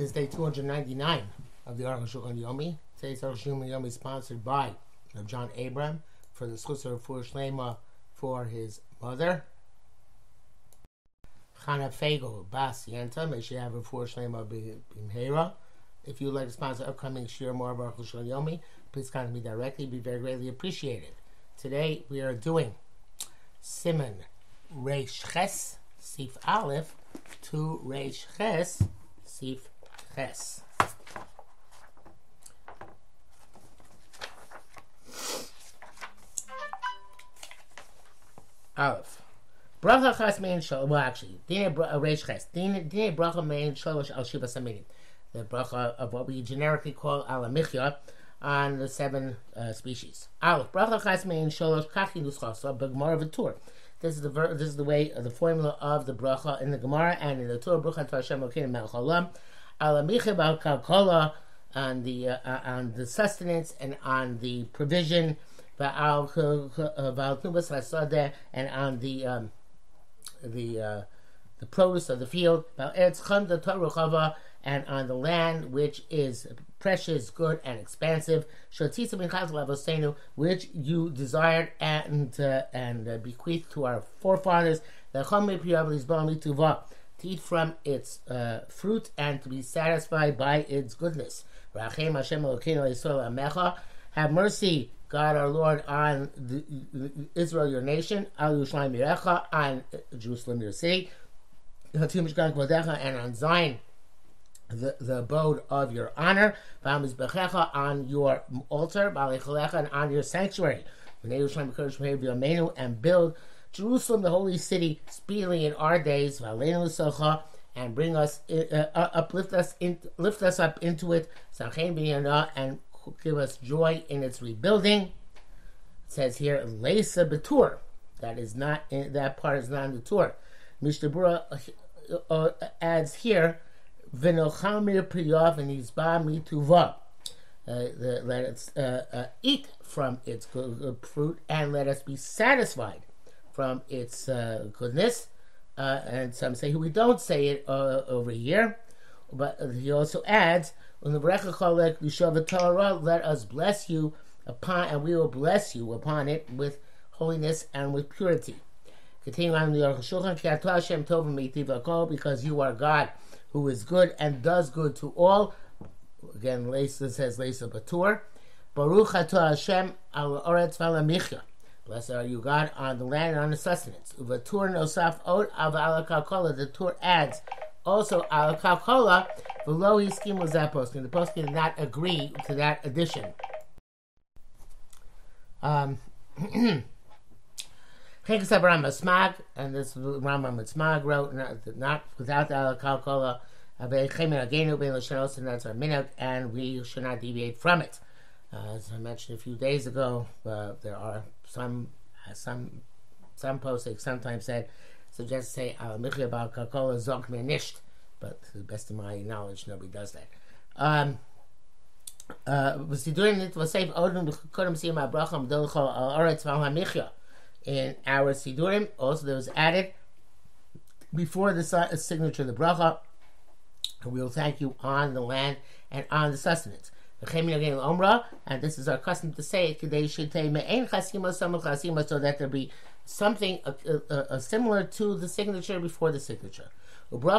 This is day 299 of the Aruch Shulchan Yomi. Today's Aruch Shulchan Yomi is sponsored by John Abram for the Schusser for Shlema for his mother. Chana Fagel Bas Yenta, may she have a for Shlema Bimhera. If you would like to sponsor upcoming Shir more of Aruch Shulchan Yomi, please contact me directly. It'd be very greatly appreciated. Today we are doing Simon Reish Ches Sif Aleph to Reish Ches Sif Ches. Aleph. Bracha Ches Mein Shal. Well, actually, Dine Reish Ches. Dine Bracha Mein Shalosh Al Shiva Saminim. The bracha of what we generically call Alamichya on the seven uh, species. Aleph. Bracha Ches Mein Shalosh Kachi Nuschasa Begmar V'Tur. This is the ver- this is the way uh, the formula of the bracha in the Gemara and in the Tur. Bracha to Hashem Elokeinu Melech Haolam. Alamicha Kalkola on the uh, uh, on the sustenance and on the provision. Val Nubas Hasadeh and on the um, the uh, the produce of the field. Val Eretz Chanda Torah and on the land which is precious, good, and expansive, which you desired and uh, and uh, bequeathed to our forefathers, to eat from its uh, fruit and to be satisfied by its goodness. Have mercy, God our Lord, on the, Israel, your nation, on Jerusalem, your city, and on Zion, the, the abode of your honor, on your altar, and on your sanctuary, and build Jerusalem, the holy city, speedily in our days, and bring us, uh, uh, uplift us, in, lift us up into it, and give us joy in its rebuilding. It says here, Lesa Betur. That is not in, that part is not in the Tur. Mishnah Berurah uh, uh, adds here, Vinochamir Priyav and Izba Mituva. Uh, let us uh, uh, eat from its fruit and let us be satisfied from its uh, goodness. Uh, and some say we don't say it uh, over here, but he also adds, let us bless you upon, and we will bless you upon it with holiness and with purity. Continuing on the because you are God who is good and does good to all. Again, Lesa says Lesa Batur. Baruch atah Hashem al oretz v'alamichya. Blessed are you, God, on the land and on the sustenance. Uvatur nosaf ot av alakalkola. The Tur adds also alakalkola below his scheme was that posting. The posting did not agree to that addition. Um, Rambam Smag, and this Rambam Smag wrote not, not without the alakalkola. And that's our minhag, and we should not deviate from it. Uh, as I mentioned a few days ago, uh, there are some uh, some some posts sometimes said suggest to say al michya bal kakola zok nisht, but to the best of my knowledge, nobody does that. Um, uh, was he doing it? Was safe odin couldn't see my bracham dolcho al oretz val hamichya in our sidurim. Also, there was added before the signature of the bracha. We will thank you on the land and on the sustenance and this is our custom to say it, so that there be something uh, uh, uh, similar to the signature before the signature. And this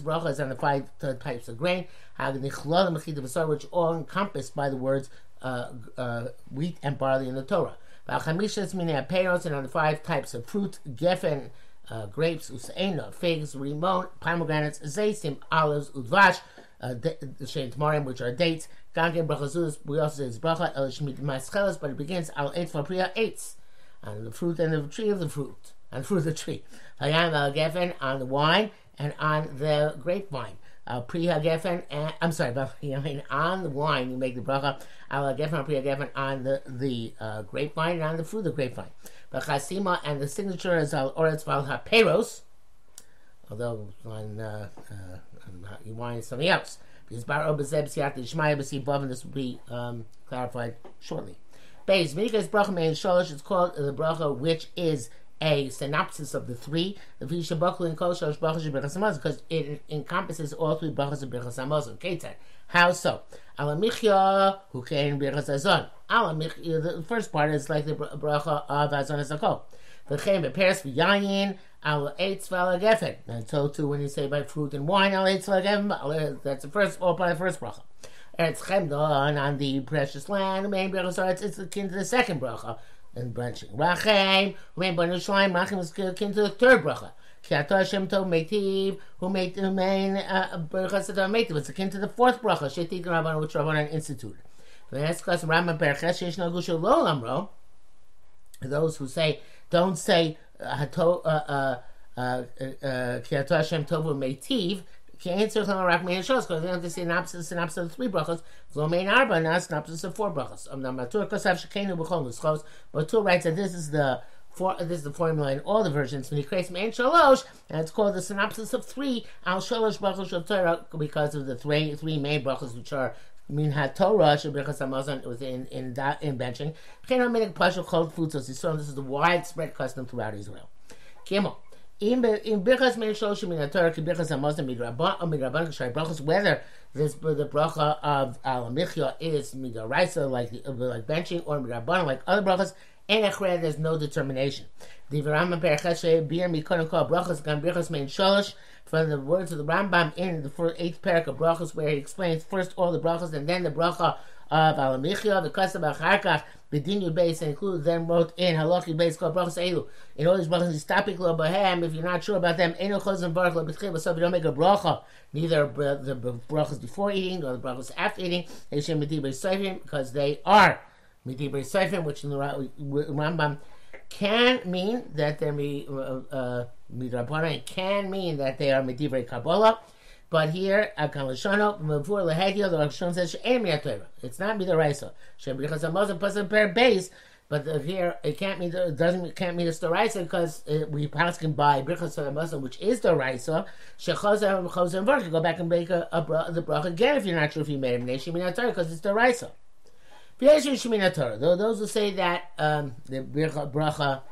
bracha is on the five types of grain, which all encompassed by the words uh, uh, wheat and barley in the Torah. And on the five types of fruit, geffen, uh, grapes, usaina, figs, rimon, pomegranates, zaysim, olives, udvash, uh, Shein Tamarim, which are dates. Gangen Brachazuz, we also say Bracha El Shemit Mascheles, but it begins Al Eitz Priya Eitz, on the fruit and the tree of the fruit, and fruit of the tree. Hayam Al Gefen on the wine and on the grapevine. Uh, Priya Gefen, and, I'm sorry, but you know, on the wine you make the bracha. Al Gefen, Priya Gefen on the the uh, grapevine and on the fruit of the grapevine. But and the signature is Al Oretz Val HaPeros, although on uh, uh, you wanted something else. Because Bar Obazeb Siat Ishmael Basi above, this will be um, clarified shortly. Beis Mikas Bracha Mein Sholosh it's called the bracha which is a synopsis of the three, the Visha Bakul and Kol Shalosh Brachas because it encompasses all three Brachas Hamazon. Ketzad. How so? Alamichya, who came Berachas Azon. Alamichya, the first part is like the Bracha of Azon. The Chem Beperes V'yayin, Al Eitz V'alagefen. And so too when you say by fruit and wine, Al Eitz V'alagefen, that's the first, all part of the first Bracha. Eretz Chemdon on the precious land, main bracha, it's, it's akin to the second bracha and branching. Rachem, made Banu Rachem is akin to the third bracha. Kiata Hashem Tov Meitiv, who made the main bracha Sadar Meitiv, it's akin to the fourth bracha, Shetik Rabban, which Rabban instituted. The Rama Nagusha Lo those who say, don't say, Hato, Hashem Tov Meitiv, can't say Rak Mein Shos because they have say synopsis, synopsis of three brachos. Lo Mein Arba, not synopsis of four brachos. Um, Matur Kosav Shekenu B'chol Nuschos. But Tur writes that this is the for, this is the formula in all the versions. When he creates Mein Shalosh, and it's called the synopsis of three Al Shalosh Brachos of Torah because of the three three main brachos which are Min HaTorah Shebrichas Hamazon was in that in benching. Minik Pashul Chol Futzos. This is the widespread custom throughout Israel. Gimel. In Birchas Meir Shloshim in the Torah, Birchas Hamazon Midrabban or uh, Midrabban K'shay Brachas, whether this the bracha of Al Michya is Midoraisa like like benching or Midrabban like other brachas, and Echred there's no determination. The Rambam Perchashe Bir Mikonim Kol Brachas Gam Birchas Meir Sholosh from the words of the Rambam in the first eighth parak of brachas where he explains first all the brachas and then the bracha of Alamichia, the custom of Harkach, the Dinu base, and include them wrote in Halachi base called Brachas Elu. In all these brachas, you stop it, Bahem, if you're not sure about them, Eno Chozan Baruch Labitchiv, so if you don't make a bracha, neither the brachas before eating or the brachas after eating, Hashem Medibri Seifim, because they are Medibri Seifim, which in the Rambam can mean that they're uh, Midrabana, can mean that they are Medibri Kabbalah, but here, Akalashano, Mavur Lehedio, the Rosh says, It's not Midaraisa. Shem because a Muslim person per base, but here it can't mean it doesn't it can't mean it's the Raisa because it, we pass can buy Brichas a Muslim, which is the Raisa. Shechozer Chozer and Varka go back and make a, a, the bracha again if you're not sure if you made a nation because it's the Raisa. Those who say that um, the bracha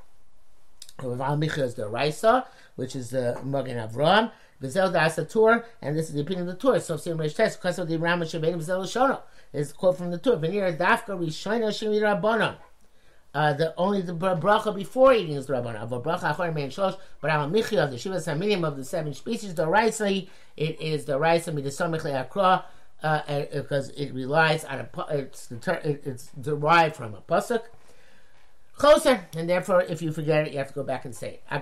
of Al is the Raisa, which is the Magen Avram. Vizel das the Tur, and this is the opinion of the Tur. So Sim Reish Test, because of the Rambam Shebein Vizel Shono. Is quote from the Tur. Venir Dafka Rishona Shemi Rabbanon. Uh, the only the bracha before eating is the rabbanon. Of a bracha achor mein shlosh, but al michi of the shivas haminim of the seven species, the raisa it is the raisa midasamich leakra, uh, because it relies on a it's it's derived from a pasuk. Closer, and therefore, if you forget it, you have to go back and say it. I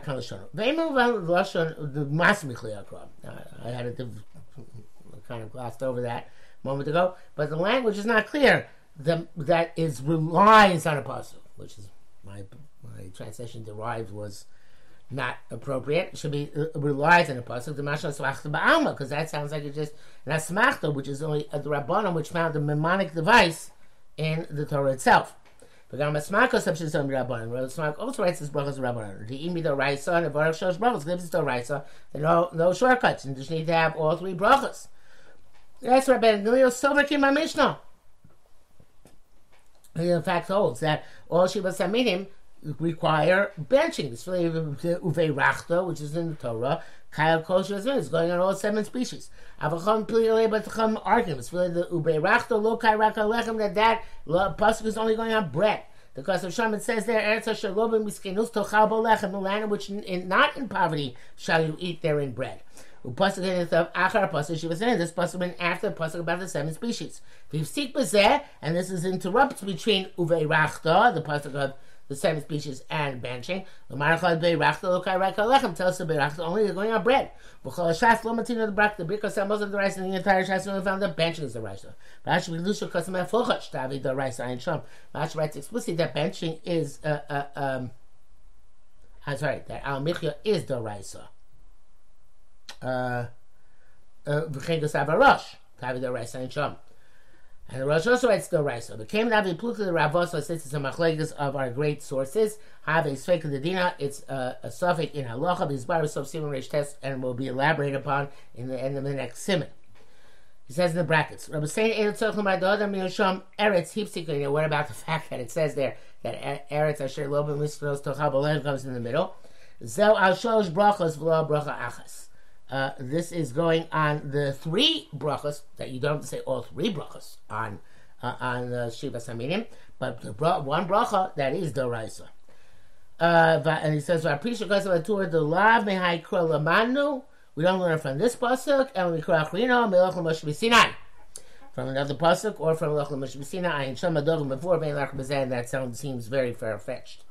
had it kind of glossed over that a moment ago, but the language is not clear. The, that is relies on a puzzle, which is my my translation derived was not appropriate. It should be uh, relies on a pasuk. The mashal smachta ba'alma, because that sounds like it's just not smachta, which is only a rabbanon, which found a mnemonic device in the Torah itself. V'gam esmako subshin some rabbanon. Rav Smak also writes this brachas rabbanon. The imi the raisa and the baruch shosh brachas gives the raisa. There no no shortcuts. You just need to have all three brachas. That's Rabbi Nilio Silver came my Mishnah. He in fact holds that all Shiva Saminim require benching. This Uve Rachta, which is in the Torah, Kyle Kosher is going on all seven species. Avacham Plilei Batacham arguments. Really, the Ube Rachta, Lokai Raka Lechem, that that pasuk is only going on bread. Because of Shem, it says there, Eretz Hashalobim Miskenus Tochal Bolechem, the land in which, in, not in poverty, shall you eat therein bread. Upasuk in the Achar Pasuk, she was saying this pasuk went after the pasuk about the seven species. We've seek and this is interrupts between Uve Rachta, the pasuk of the seven species and benching. The marachad beirachta lokai reka lechem tells us beirachta only going on bread. B'chol shas lo matina the brak the because most of the rice in the entire shas only found that benching is the rice. Rashi v'lusha custom afochach tavi the rice ayin sham. Rashi writes explicitly that benching is uh, uh, um. I'm sorry, that al michya is the rice. Uh, uh, v'chein gosav arosh tavi the rice ayin sham. And Rosh also writes the Raisa. The Came Navi the Ravosa says it's a machlegas of our great sources. Have a Sveika the Dina. It's a, a suffix in Halacha, Bizbar of Simon Reish Test, and will be elaborated upon in the end of the next simon. He says in the brackets, Rabbi Saint Eretz Hipsik. What about the fact that it says there that Eretz Asher Lobim Listos Tochabolen comes in the middle? Zel al shalosh brachos v'lo bracha achas. Uh, this is going on the three brachas that you don't say all three brachas on uh, on uh, Shiva Saminim, but the bra- one bracha that is doraisa. Uh, and he says, "Va'aprisha kasav atur the lav mehai lamanu." We don't learn from this pasuk, and we cry achrino melach l'moshe Sinai from another pasuk or from melach l'moshe Sinai. And shema dogim before bein lach That sound seems very far fetched.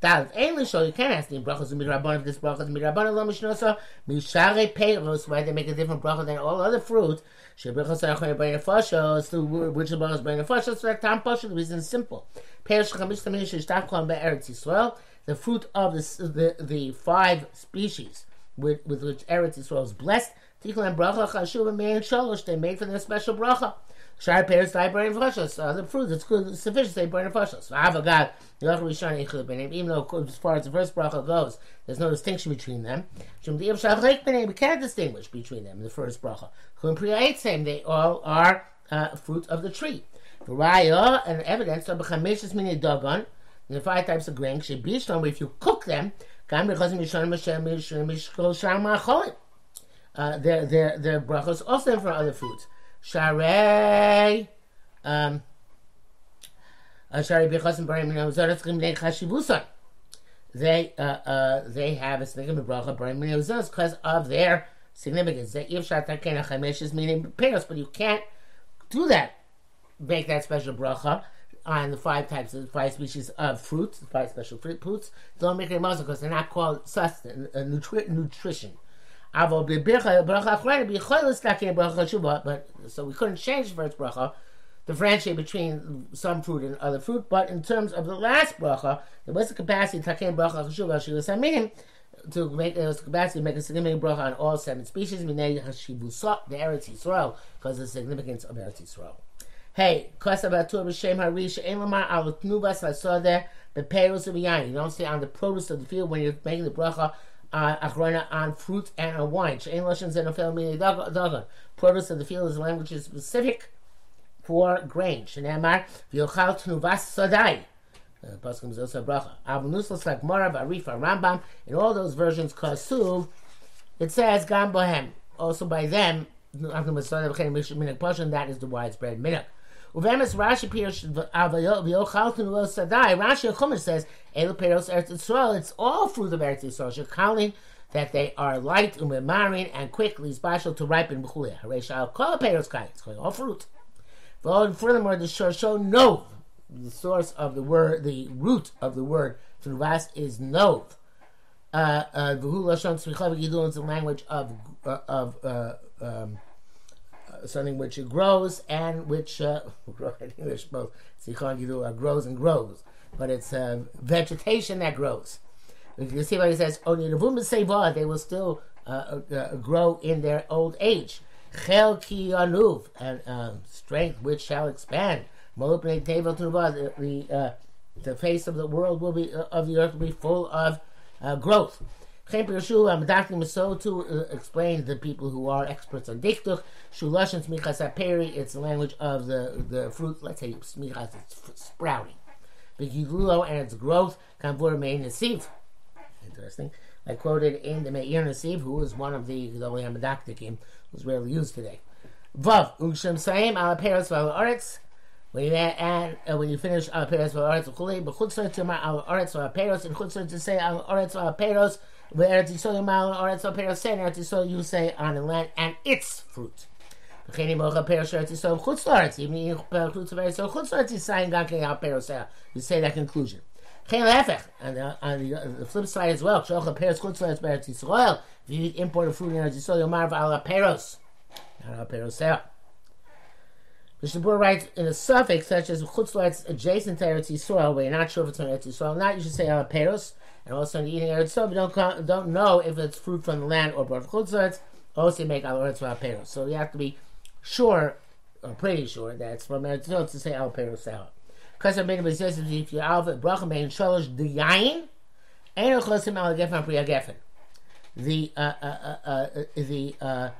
Dav ein show you can't ask the brachas mirabon if this brachas mirabon lo mishnosa mishare peiros why they make a different bracha than all other fruit. Shebrachas are by nefashos to which brachas by nefashos. So that tam pasuk the reason is simple. Peiros chamish tamim sheshtach klam be'eretz Yisrael. The fruit of the the, the five species with, with which Eretz Yisrael is blessed. Tikkun bracha chashuv and shalosh. They made for them a special bracha. Shar pears die burning fashos. Uh, the fruit it's good, sufficient. They burn fashos. Avagad even though as far as the first bracha goes, there's no distinction between them. We can't distinguish between them. The first bracha. They all are uh, fruit of the tree. Raya and evidence of chameshes mini dagon. The five types of grain. If you cook them, uh, their their their brachos also for other foods. Um, uh. They uh, uh, they have a significant bracha barim because of their significance. Meaning but you can't do that. Make that special bracha on the five types of five species of fruits, five special fruit fruits. Don't make it muscle because they're not called sustenance, uh, nutri- nutrition. But so we couldn't change the first bracha, differentiate between some fruit and other fruit. But in terms of the last bracha, there was the capacity bracha chashuva to make the capacity to make a significant bracha on all seven species. Minei hashivusot the Eretz Yisrael because of the significance of Eretz Yisrael. Hey, Kosabatur B'Shem Harish Ein Lamar Al Tnubas Lasodeh Beperus U'Biyayin. You don't say on the produce of the field when you're making the bracha uh, achrona on fruit and on wine. Shein Lashon Zenofel Dagon. Produce of the field is language specific for grain. Shenemar V'Yochal Tnuvas Sodai. The Pasuk is also bracha. Avnuslas like Morav, Arifa, Rambam. In all those versions, Kasuv, it says Gam Bohem. Also by them, that is the widespread minhag. Uvemis Rashi Pirush V'Yochaltin Lo Sadai. Rashi Chumash says Elu Peros Eretz Yisrael. It's all fruit of Eretz Yisrael. Shekali that they are light umemarin and quickly special to ripen b'chulia. Haresh kol peros kai. It's all fruit. And furthermore, the show no, the source of the word, the root of the word Tunvas is nov. Uh, uh, the language of uh, of uh, um, something which grows and which uh, in English both uh, grows and grows, but it's uh, vegetation that grows. You see what he says, only the they will still uh, uh, uh, grow in their old age. Chel ki anuv, and uh, strength which shall expand. The, the, uh, the face of the world will be of the earth will be full of growth. I'm Medaklim so to uh, explain the people who are experts on diktuch. Shulashin smichas aperi. It's the language of the the fruit. Let's say smichas. It's sprouting. Begilulo and its growth. Kamvur mein nesiv. Interesting. I quoted in the Meir Nesiv, who is one of the Gedolei Hamadaktikim, who's rarely used today. Vav u'shem saim al peros val aretz. When you add, uh, when you finish al peros val aretz v'chulei, b'chutzor to my al aretz val peros, and chutzor to say al aretz val peros. Eretz Yisrael Malon Eretz Apero Sen Eretz Yisrael you say on the land and its fruit. Even in you say that conclusion. Uh, and the, on the, the flip side as well, if you eat imported fruit in Eretz Yisrael, you'll marvel The peros, not ala perosel. Mishnah writes in a suffix such as chutzlaritz adjacent to Eretz Yisrael, where you're not sure if it's on Eretz Yisrael not, you should say ala and also, in eating Eretz Yisrael, you don't don't know if it's fruit from the land or brought chutz Also, you make al Eretz peros. So you have to be sure, or pretty sure, that it's from Eretz Yisrael to say al peros out. Because I made a says if you alpha bracha mein shalosh diyayin, ain't chosim al gefen priya gefen. The uh, uh, uh, uh, the uh,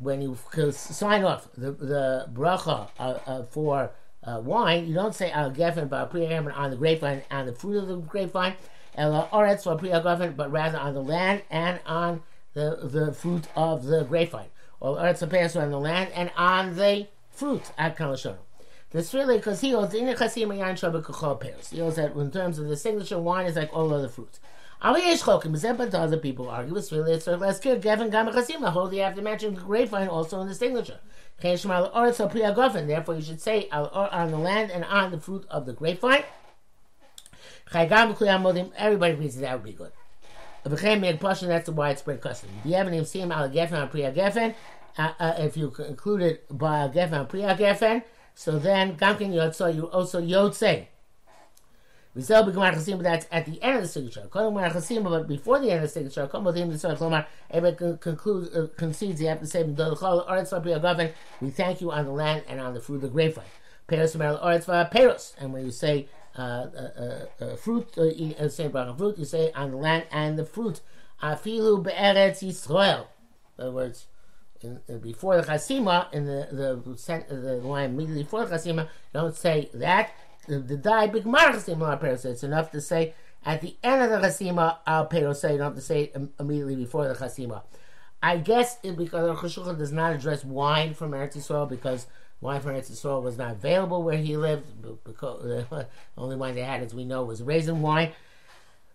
when you sign off the the bracha uh, uh, for uh, wine, you don't say al gefen ba'priya on the grapevine on the fruit of the grapevine, oretz but rather on the land and on the the fruit of the grapevine, or eretz on the land and on the fruit at kalashon. This really because he holds in the chasim yain shabbat pears. He holds that in terms of the signature wine is like all other fruits. Ali Yesh Chokim, but other people argue, it's really, it's less clear, Gavin Gama Chasim, hold you have to mention grapevine also in the signature. Therefore, you should say uh, uh, on the land and on the fruit of the grapevine. Everybody reads it, that would be good. That's the widespread custom. If you haven't even seen al gefen priya gefen, uh, uh, if you include it by gefen priya gefen, so then gamkin yotzo you also yotze. Vizel b'gemar chasim, that's at the end of the signature. Kodem gemar chasim, but before the end of the signature, kom bodim the klomar, everybody concludes, uh, concedes, you have to say, b'dol chol, we thank you on the land and on the fruit of the grapevine. Peros meral oretz peros, and when you say uh, uh, uh, fruit, uh, uh, say bracha fruit, you say on the land and the fruit. Afilu be'eretz Yisrael. In other words, in, in, before the chasima, in the the, the line immediately before the chasima, don't say that the die big chasima al. It's enough to say at the end of the chasima al peros. You don't have to say it immediately before the chasima. I guess it, because the Chashukha does not address wine from Eretz Yisrael because wine from Eretz was not available where he lived. Because the only wine they had, as we know, was raisin wine.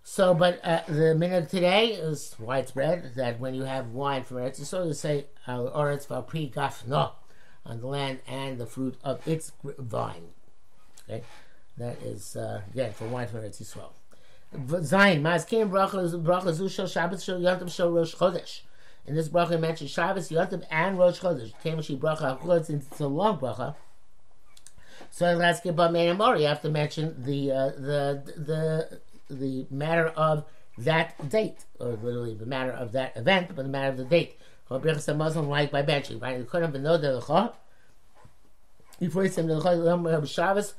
So, but uh, the minhag today is widespread that when you have wine from Eretz Yisrael, you say al oretz v'apri gafno on the land and the fruit of its vine. Okay, that is uh, again for wine from Eretz Yisrael. Zayin mazkim bracha bracha zu shel Shabbat shel Yom shel Rosh Chodesh. In this bracha mentioned Shabbos, Yom and Rosh Chodesh. Came she bracha chutz it's a long bracha. So let's get about Main You have to mention the uh, the the the matter of that date, or literally the matter of that event, but the matter of the date. Muslim like by benching. Right? You couldn't have known the before he said the Shabbos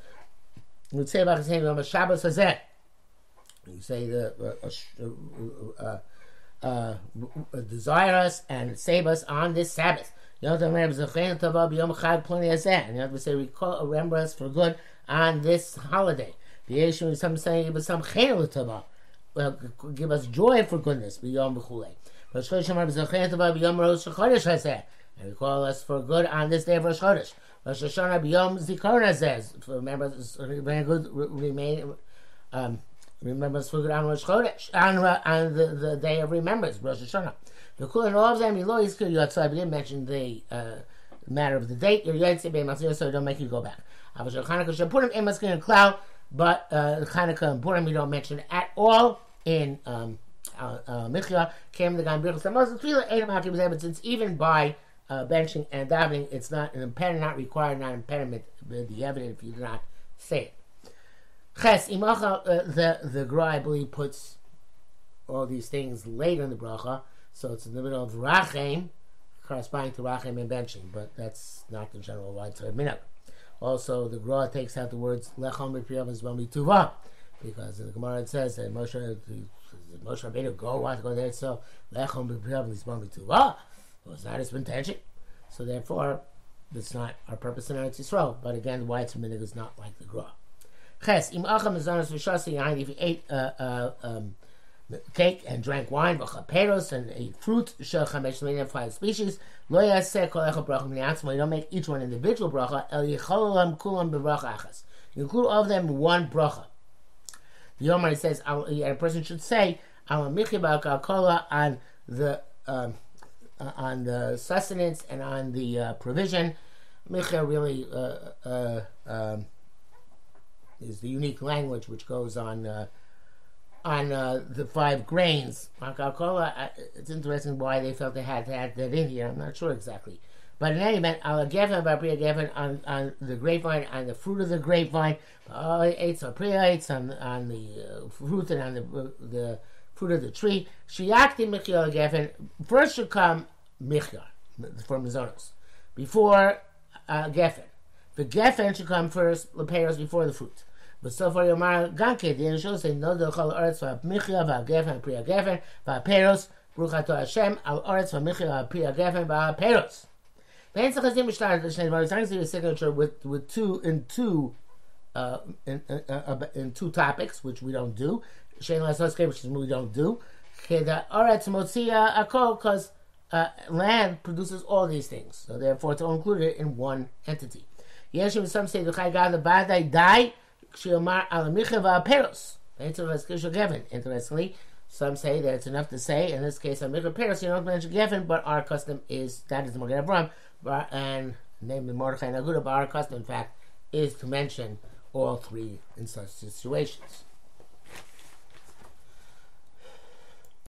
you say about the Shabbos Hazeh. You say the uh, uh, uh, desire us and save us on this Sabbath. You have to say recall, remember us for good on this holiday. The issue is some saying but some give us joy for goodness. And recall us for good on this day of Rosh Chodesh. Rosh Hashanah b'yom zikaron. Remember, very good. Remain. Um, remembrance for good on Rosh Chodesh, on, on the, the day of remembrance, Rosh Hashanah. The cool and all of them, you know, he's good. I didn't mention the uh, matter of the date. You're Yom Tzibay so don't make you go back. Avashal Chanukah should put him in Maskin and cloud, but uh, Chanukah and Purim you don't mention at all in um, uh, uh, Michya. Came the Gan Birchas Amos. But since even by uh, benching and davening, it's not an impediment, not required, not impediment, the evidence if you do not say it. Ches imacha, uh, the the Gra I believe puts all these things later in the bracha, so it's in the middle of rachem, corresponding to rachem and benching, but that's not the general widespread minhag. Also, the Gra takes out the words lechom b'priyav well tuva, because in the Gemara it says that Moshe Moshe Rabbeinu go want to go there, so lechom b'priyav well tuva was not his intention. So therefore, it's not our purpose in Eretz Yisrael. But again, why it's minhag is not like the Gra. Ches im acham mizanos v'shasi If you ate uh, uh, um, cake and drank wine, v'chaperos and ate fruit, shel chamesh minim five species, lo yaseh kol echad bracha mi'atzma. You don't make each one individual bracha. El yichololam kulam b'bracha achas. You include all of them one bracha. The Yomar says a person should say al michi ba'kal on the um, uh, on the sustenance and on the uh, provision. Micha really uh, uh, um, is the unique language which goes on uh, on uh, the five grains. It's interesting why they felt they had to add that in here. I'm not sure exactly. But in any event, al gefen gefen on on the grapevine, on the fruit of the grapevine, or eights on on the fruit and on the the fruit of the tree. Shiakti Michiel Geffen. First should come Michya from Mizonos before uh, Geffen. The Geffen should come first, the pears before the fruit. Yomar Ganke, the angel say, No, the Chol Eretz for Michya, Va Geffen, Priya Geffen, Va Peros, Bruchato Hashem, Al Eretz for Michya, Priya Geffen, Va Peros. Then Chazim Mishtar, the Shnei signature with two in two uh, in, in, uh, in two topics, which we don't do. Shein Lasoske, which we don't do. The because uh, land produces all these things, so therefore it's all included in one entity. Yeshim, some say Shiomar Alamicha Peros. Interestingly, some say that it's enough to say, in this case, Amicha Peros, you don't mention Gevin, but our custom is, that is the Magen Avram, and namely Mordechai and Aguda, but our custom, in fact, is to mention all three in such situations.